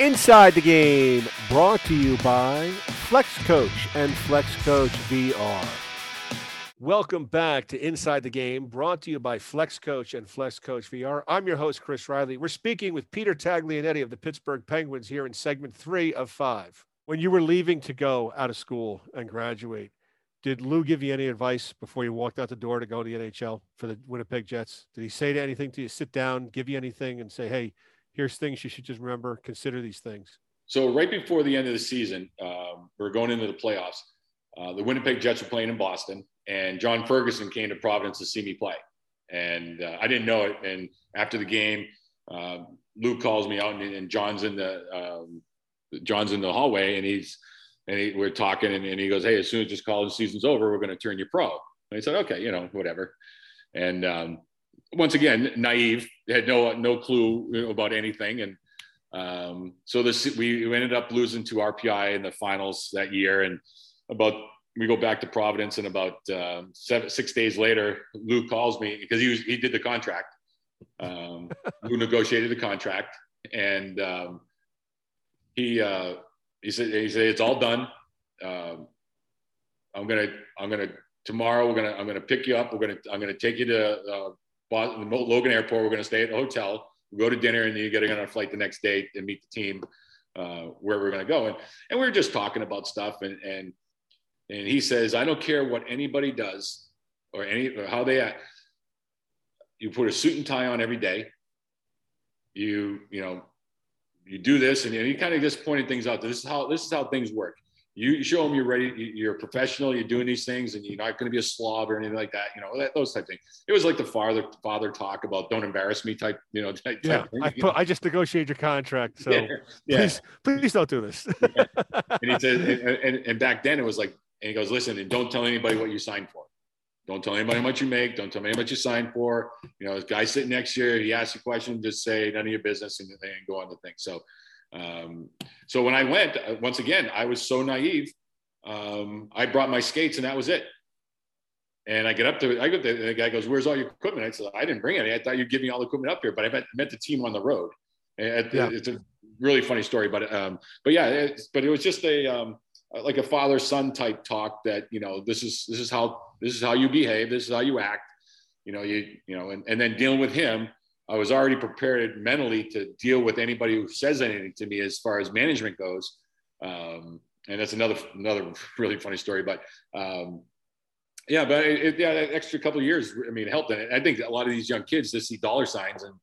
Inside the Game, brought to you by Flex Coach and Flex Coach VR. Welcome back to Inside the Game, brought to you by Flex Coach and Flex Coach VR. I'm your host, Chris Riley. We're speaking with Peter Taglianetti of the Pittsburgh Penguins here in segment three of five. When you were leaving to go out of school and graduate, did Lou give you any advice before you walked out the door to go to the NHL for the Winnipeg Jets? Did he say anything to you, sit down, give you anything, and say, hey, here's things you should just remember, consider these things? So, right before the end of the season, um, we're going into the playoffs. Uh, the Winnipeg Jets are playing in Boston, and John Ferguson came to Providence to see me play. And uh, I didn't know it. And after the game, uh, Lou calls me out, and, and John's in the um, John's in the hallway, and he's and he, we're talking, and, and, he goes, "Hey, as soon as this college season's over, we're going to turn you pro." And I said, "Okay, you know, whatever." And um, once again, naive, had no no clue about anything, and um, so this we ended up losing to RPI in the finals that year, and about we go back to Providence, and about uh, seven, six days later, Lou calls me because he was he did the contract. Um, Lou negotiated the contract, and um, he uh, he said he said it's all done. Um, I'm gonna I'm gonna tomorrow we're gonna I'm gonna pick you up. We're gonna I'm gonna take you to uh, Boston, Logan Airport. We're gonna stay at the hotel. we go to dinner, and then you get on a flight the next day and meet the team uh, where we're gonna go. And and we are just talking about stuff, and and and he says, I don't care what anybody does or any or how they act. You put a suit and tie on every day. You you know you do this, and, he kind of just pointed things out. This is how this is how things work. You show them you're ready, you're professional, you're doing these things, and you're not going to be a slob or anything like that. You know that, those type things. It was like the father father talk about "don't embarrass me" type. You know, type, yeah. Type I, put, I just negotiated your contract, so yeah. Yeah. please please don't do this. yeah. And he said, and, and, and back then it was like, and he goes, listen, and don't tell anybody what you signed for. Don't tell anybody how much you make. Don't tell me how much you signed for. You know, this guy sitting next to you, he asks you a question, just say none of your business and, and go on the thing. So um, so when I went, uh, once again, I was so naive. Um, I brought my skates and that was it. And I get up to, I go there, the guy goes, "Where's all your equipment?" I said, "I didn't bring any. I thought you'd give me all the equipment up here, but I met, met the team on the road." And yeah. It's a really funny story, but um, but yeah, but it was just a um, like a father son type talk that you know this is this is how this is how you behave, this is how you act, you know you you know, and, and then dealing with him I was already prepared mentally to deal with anybody who says anything to me as far as management goes. Um, and that's another another really funny story. But um, yeah, but it, it, yeah, that extra couple years, I mean, helped. And I think a lot of these young kids just see dollar signs and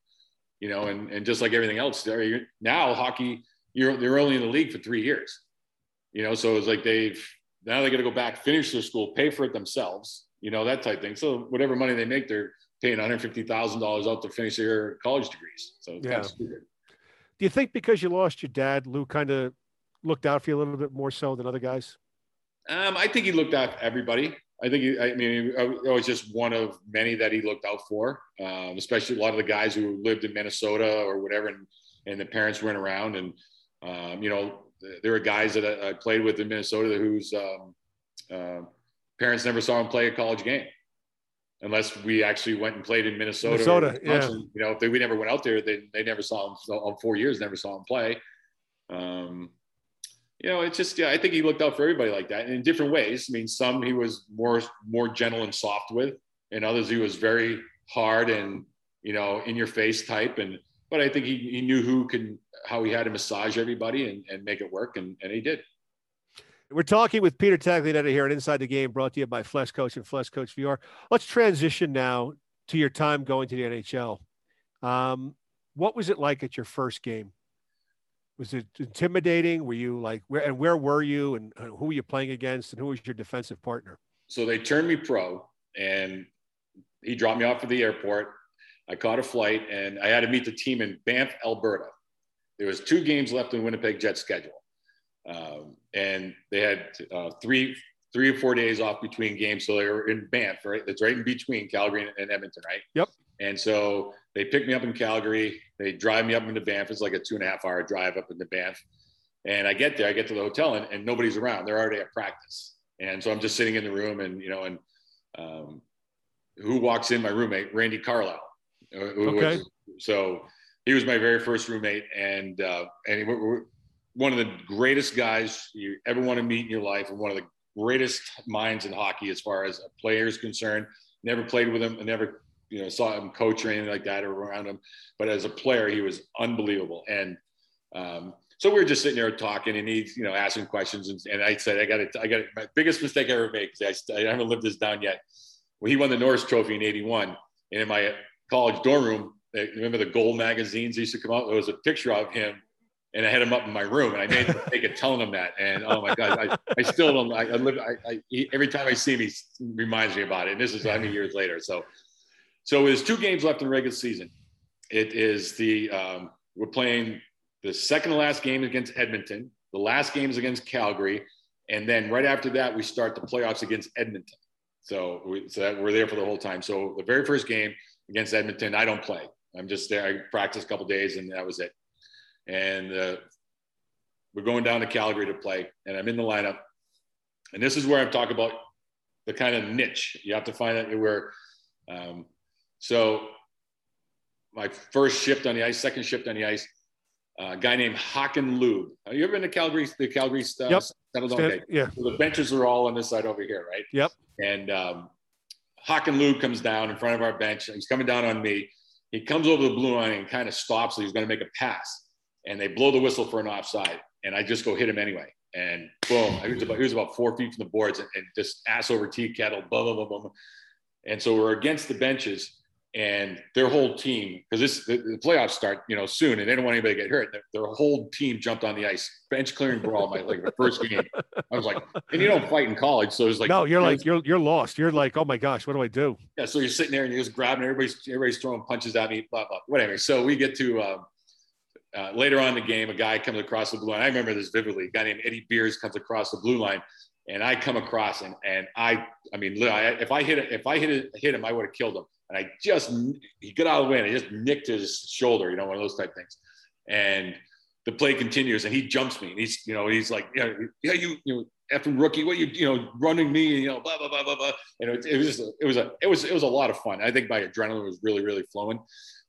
you know, and and just like everything else, now hockey, you're they're only in the league for three years. You know, so it's like they've now they got to go back, finish their school, pay for it themselves. You know that type thing. So whatever money they make, they're paying $150,000 out to finish their college degrees. So yeah. Kind of Do you think because you lost your dad, Lou kind of looked out for you a little bit more so than other guys? Um, I think he looked out for everybody. I think, he, I mean, I was just one of many that he looked out for, um, especially a lot of the guys who lived in Minnesota or whatever, and, and the parents weren't around. And, um, you know, there were guys that I, played with in Minnesota whose um, uh, parents never saw him play a college game unless we actually went and played in Minnesota. Minnesota, yeah. You know, if they, we never went out there, they, they never saw him on four years, never saw him play. Um, you know, it's just, yeah, I think he looked out for everybody like that in different ways. I mean, some he was more, more gentle and soft with, and others he was very hard and, you know, in your face type. And, but I think he, he knew who can, how he had to massage everybody and, and make it work. And, and he did. We're talking with Peter Taglianetti here at Inside the Game, brought to you by Flex Coach and Flex Coach VR. Let's transition now to your time going to the NHL. Um, what was it like at your first game? Was it intimidating? Were you like where and where were you and who were you playing against and who was your defensive partner? So they turned me pro and he dropped me off at the airport. I caught a flight and I had to meet the team in Banff, Alberta. There was two games left in Winnipeg Jets schedule. Um, and they had uh, three three or four days off between games, so they were in Banff, right? That's right in between Calgary and Edmonton, right? Yep. And so they picked me up in Calgary. They drive me up into Banff. It's like a two and a half hour drive up into Banff. And I get there, I get to the hotel, and, and nobody's around. They're already at practice. And so I'm just sitting in the room, and you know, and um, who walks in? My roommate, Randy Carlyle. okay. Was, so he was my very first roommate, and uh, and we're one of the greatest guys you ever want to meet in your life, and one of the greatest minds in hockey as far as a player is concerned. Never played with him, and never you know saw him coach or anything like that or around him, but as a player, he was unbelievable. And um, so we were just sitting there talking, and he's you know asking questions, and, and I said, I got it, I got it. My biggest mistake I ever made because I, I haven't lived this down yet. When he won the Norris Trophy in '81, and in my college dorm room, remember the gold magazines used to come out. There was a picture of him, and I had him up in my room, and I made a mistake of telling him that. And oh my god, I, I still don't. I, I live. I, I every time I see him, he reminds me about it. And this is I mean years later. So, so there's two games left in the regular season. It is the um, we're playing the second to last game against Edmonton. The last game is against Calgary, and then right after that, we start the playoffs against Edmonton. So, we, so that we're there for the whole time. So the very first game against Edmonton, I don't play. I'm just there. I practice a couple days, and that was it. And uh, we're going down to Calgary to play, and I'm in the lineup. And this is where I'm talking about the kind of niche you have to find out where. Um, so my first shift on the ice, second shift on the ice, a guy named Hakan Loob. Have you ever been to Calgary? The Calgary stuff. Yep. Settled okay. Yeah. So the benches are all on this side over here, right? Yep. And um, Hakan Loob comes down in front of our bench. He's coming down on me. He comes over the blue line and kind of stops. So he's going to make a pass, and they blow the whistle for an offside. And I just go hit him anyway. And boom, he was about, he was about four feet from the boards and, and just ass over tea kettle, blah, blah, blah, blah. And so we're against the benches and their whole team because this the, the, playoffs start you know soon and they don't want anybody to get hurt their, their whole team jumped on the ice bench clearing brawl my like the first game i was like and you don't fight in college so it's like no you're like you're you're lost you're like oh my gosh what do i do yeah so you're sitting there and you're just grabbing everybody's everybody's throwing punches at me blah blah whatever so we get to um, uh, later on in the game a guy comes across the blue line i remember this vividly a guy named Eddy Beers comes across the blue line and I come across and and I I mean if I hit it if I hit it hit him I would have killed him and I just he got out of the way and I just nicked his shoulder, you know, one of those type things. And the play continues, and he jumps me, and he's you know he's like yeah yeah you you know effing rookie, what you you know running me, you know blah blah blah blah blah. And it, it was just it was a it was it was a lot of fun. I think my adrenaline was really really flowing.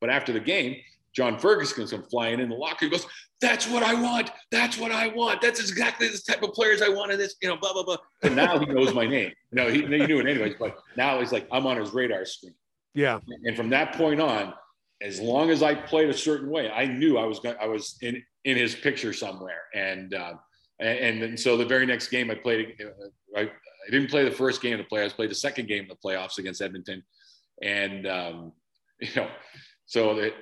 But after the game, John Ferguson comes flying in the locker. He goes, "That's what I want. That's what I want. That's exactly the type of players I wanted. This, you know, blah blah blah." And now he knows my name. You know, he, he knew it anyways, but now he's like, I'm on his radar screen. Yeah. And from that point on, as long as I played a certain way, I knew I was going, I was in in his picture somewhere. And uh, and, and so the very next game I played, uh, I, I didn't play the first game of the playoffs. Played the second game of the playoffs against Edmonton, and um, you know, so the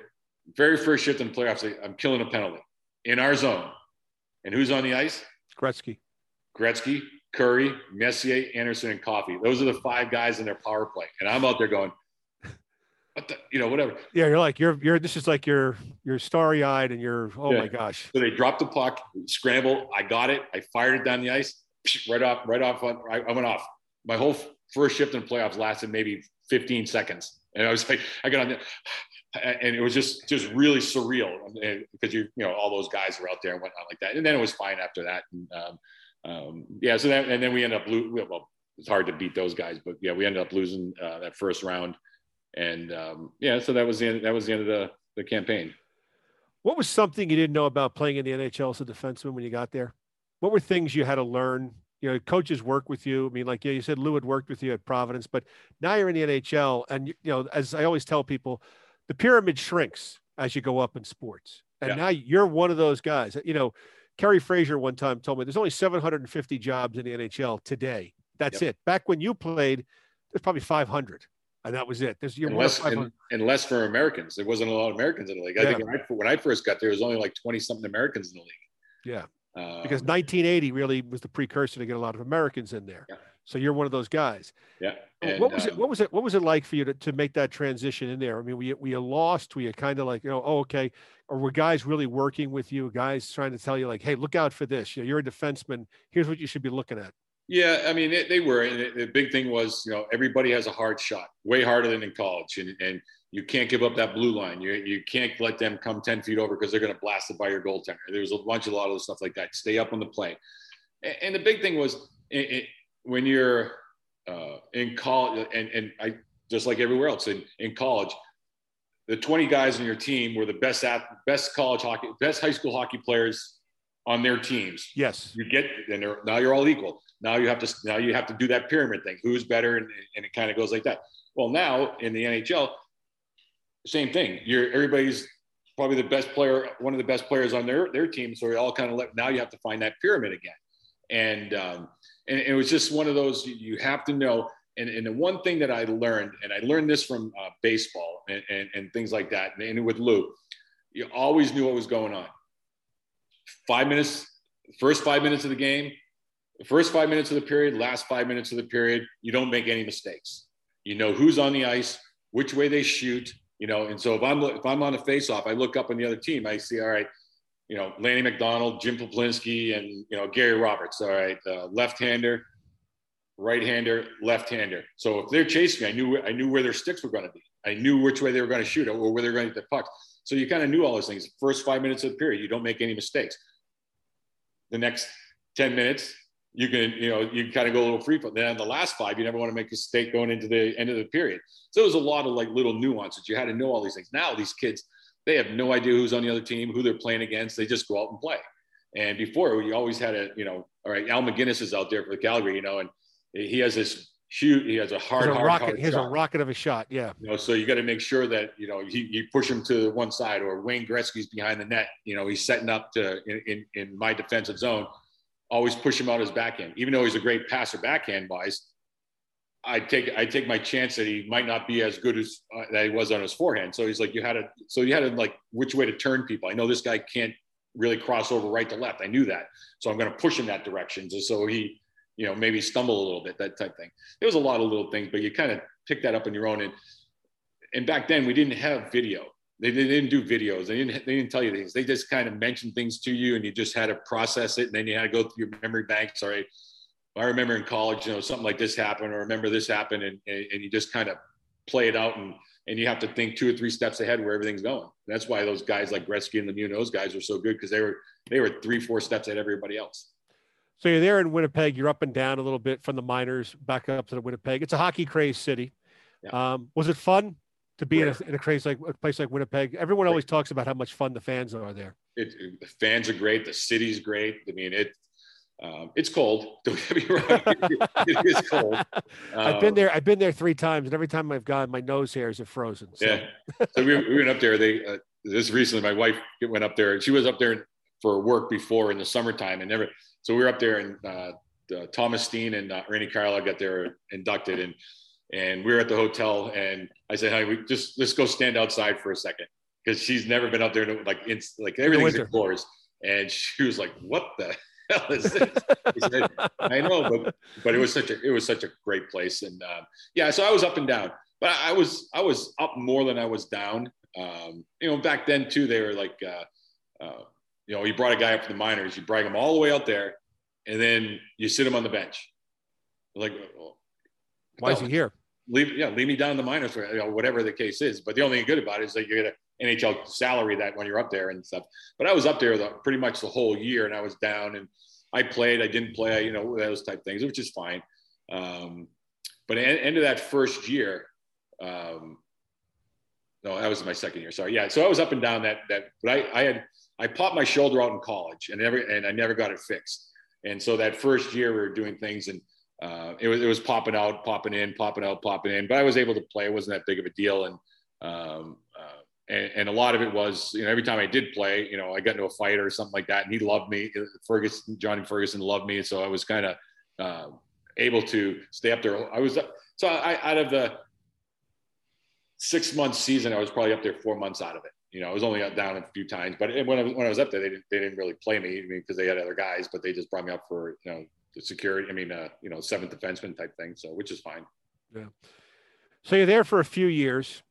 very first shift in the playoffs, I'm killing a penalty in our zone. And who's on the ice? Gretzky. Gretzky, Kurri, Messier, Anderson, and Coffey. Those are the five guys in their power play. And I'm out there going, what the, you know, whatever. Yeah, you're like you're you're this is like you're you're starry eyed and you're oh yeah. my gosh. So they dropped the puck, scramble. I got it. I fired it down the ice, right off, right off. I, I went off. My whole first shift in playoffs lasted maybe 15 seconds, and I was like, I got on there, and it was just just really surreal because you you know all those guys were out there and whatnot like that, and then it was fine after that. And, um, um, yeah, so that and then we ended up losing. Well, it's hard to beat those guys, but yeah, we ended up losing uh, that first round and um, yeah, so that was the end, that was the end of the, the campaign. What was something you didn't know about playing in the NHL as a defenseman when you got there? What were things you had to learn? You know, coaches work with you. I mean, like yeah, you said, Lou had worked with you at Providence, but now you're in the NHL, and you know, as I always tell people, the pyramid shrinks as you go up in sports, and yeah. now you're one of those guys. You know, Kerry Fraser one time told me there's only 750 jobs in the NHL today. That's yep. it. Back when you played, there's probably 500 and that was it. There's your less, and, and, less for Americans. There wasn't a lot of Americans in the league. I yeah. think when I, when I, first got there, there was only like twenty something Americans in the league. Yeah, um, because 1980 really was the precursor to get a lot of Americans in there. Yeah. So you're one of those guys. Yeah. And, what was um, it? What was it? What was it like for you to, to make that transition in there? I mean, we we lost. We are kind of like you know, oh, okay, or were guys really working with you? Guys trying to tell you like, hey, look out for this. You know, you're a defenseman. Here's what you should be looking at. Yeah, I mean, it, they were. And it, the big thing was, you know, everybody has a hard shot, way harder than in college. And, and you can't give up that blue line. You, you can't let them come 10 feet over because they're going to blast it by your goaltender. There was a bunch of a lot of stuff like that. Stay up on the play. And, and the big thing was it, when you're uh, in college, and, and I just like everywhere else in, in college, the 20 guys on your team were the best at best college hockey, best high school hockey players on their teams. Yes. You get and now you're all equal. Now you have to now you have to do that pyramid thing. Who's better, and, and it kind of goes like that. Well, now in the NHL, same thing. You're everybody's probably the best player, one of the best players on their their team. So we all kind of let now you have to find that pyramid again. And um, and it was just one of those you have to know. And, and the one thing that I learned, and I learned this from uh, baseball and, and, and things like that, and with Lou, you always knew what was going on. Five minutes, first five minutes of the game, the first five minutes of the period, last five minutes of the period, you don't make any mistakes. You know who's on the ice, which way they shoot, you know. And so if I'm if I'm on a face-off, I look up on the other team, I see, all right, you know, Lanny McDonald, Jim Peplinski, and you know Gary Roberts. All right, uh, left-hander, right-hander, left-hander. So if they're chasing, I knew I knew where their sticks were going to be. I knew which way they were going to shoot or where they were going to get the pucks. So you kind of knew all those things. First five minutes of the period, you don't make any mistakes. The next 10 minutes, you can, you know, you kind of go a little free from. Then the last five, you never want to make a mistake going into the end of the period. So there's a lot of like little nuances. You had to know all these things. Now these kids, they have no idea who's on the other team, who they're playing against. They just go out and play. And before, you always had a, you know, all right, Al MacInnis is out there for the Calgary, you know, and he has this shoot. He has a hard, a hard, rocket. hard he has shot. a rocket of a shot. Yeah. You know, so you got to make sure that you know he, you push him to one side, or Wayne Gretzky's behind the net. You know, he's setting up to in, in, in my defensive zone. Always push him out his backhand, even though he's a great passer backhand wise. I take I take my chance that he might not be as good as uh, that he was on his forehand. So he's like you had to so you had to like which way to turn people. I know this guy can't really cross over right to left. I knew that, so I'm going to push him that direction. So, so he you know maybe stumble a little bit that type thing. There was a lot of little things, but you kind of pick that up on your own. And and back then we didn't have video. They, they didn't do videos. They didn't they didn't tell you things. They just kind of mentioned things to you, and you just had to process it. And then you had to go through your memory banks. All right, I remember in college, you know, something like this happened, or remember this happened, and, and, you just kind of play it out, and and you have to think two or three steps ahead where everything's going. That's why those guys like Gretzky and Lemieux, those guys are so good because they were they were three, four steps ahead of everybody else. So you're there in Winnipeg. You're up and down a little bit from the minors back up to the Winnipeg. It's a hockey crazed city. Yeah. Um, was it fun to be in a, in a craze like a place like Winnipeg? Everyone always talks about how much fun the fans are there. It, it- the fans are great. The city's great. I mean, it um, it's cold. Don't get me wrong. it is cold. I've been Um, there. I've been there three times, and every time I've gone, my nose hairs are frozen. So. Yeah. So we, we went up there. They uh, this recently, my wife went up there. She was up there for work before in the summertime, and never. So we were up there, and uh, uh, Thomas Steen and uh, Randy Carlyle got there inducted, and and we were at the hotel, and I said, "Honey, we just let's go stand outside for a second because she's never been up there. Like it's like everything's winter. indoors." And she was like, "What the hell is this?" I said, I know, but but it was such a it was such a great place, and um, yeah, so I was up and down, but I, was I was up more than I was down. Um, you know, back then too, they were like, uh, uh, you know, you brought a guy up from the minors, you drag him all the way out there, and then you sit him on the bench, like, well, Why is he here? leave yeah leave me down in the minors for you know, whatever the case is but the only thing good about it is that you get an nhl salary that when you're up there and stuff but i was up there the, pretty much the whole year and i was down and i played i didn't play you know those type things which is fine um, but at end of that first year um, no that was my second year sorry yeah so i was up and down that that but i i had i popped my shoulder out in college and never and i never got it fixed and so that first year we were doing things and uh, it was it was popping out, popping in, popping out, popping in. But I was able to play. It wasn't that big of a deal, and um, uh, and, and a lot of it was you know every time I did play, you know I got into a fight or something like that, and he loved me. Ferguson, Johnny Ferguson loved me, so I was kind of uh, able to stay up there. I was so I out of the six month season, I was probably up there four months out of it. You know, I was only down a few times, but when I was, when I was up there, they didn't they didn't really play me I mean, because they had other guys, but they just brought me up for you know the security. I mean, uh, you know, seventh defenseman type thing. So, which is fine. Yeah. So you're there for a few years,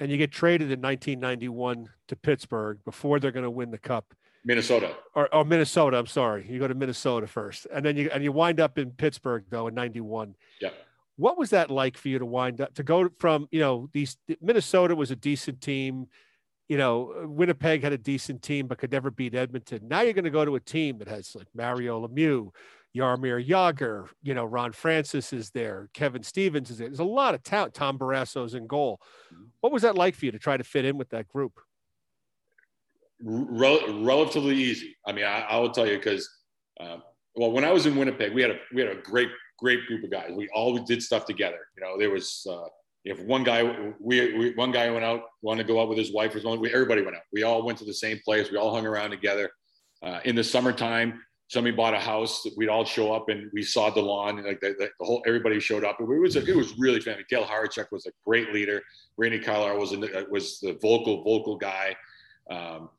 and you get traded in 1991 to Pittsburgh before they're going to win the cup. Minnesota. Or, or Minnesota. I'm sorry. You go to Minnesota first, and then you and you wind up in Pittsburgh though in '91. Yeah. What was that like for you to wind up to go from you know these Minnesota was a decent team, you know Winnipeg had a decent team but could never beat Edmonton. Now you're going to go to a team that has like Mario Lemieux, Jaromir Jagr, you know, Ron Francis is there, Kevin Stevens is there. There's a lot of talent. Tom Barrasso's in goal. What was that like for you to try to fit in with that group? Rel- relatively easy. I mean, I, I will tell you because, uh, well, when I was in Winnipeg, we had a we had a great great group of guys. We always did stuff together. You know, there was uh, if one guy we, we, one guy went out wanted to go out with his wife or something, we, everybody went out. We all went to the same place. We all hung around together. Uh, in the summertime, somebody bought a house. We'd all show up and we saw the lawn. And like the, the, the, whole everybody showed up. It was it was really fun. Dale Hawerchuk was a great leader. Randy Carlyle was a, was the vocal vocal guy. Um,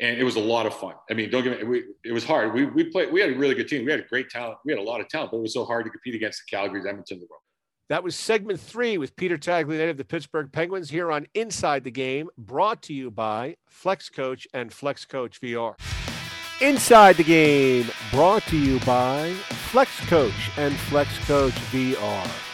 and it was a lot of fun. I mean, don't get me. We, it was hard. We we played. We had a really good team. We had a great talent. We had a lot of talent, but it was so hard to compete against the Calgary's, Edmonton, the. That was segment three with Peter Taglianetti of the Pittsburgh Penguins here on Inside the Game, brought to you by Flex Coach and Flex Coach VR. Inside the Game, brought to you by Flex Coach and Flex Coach VR.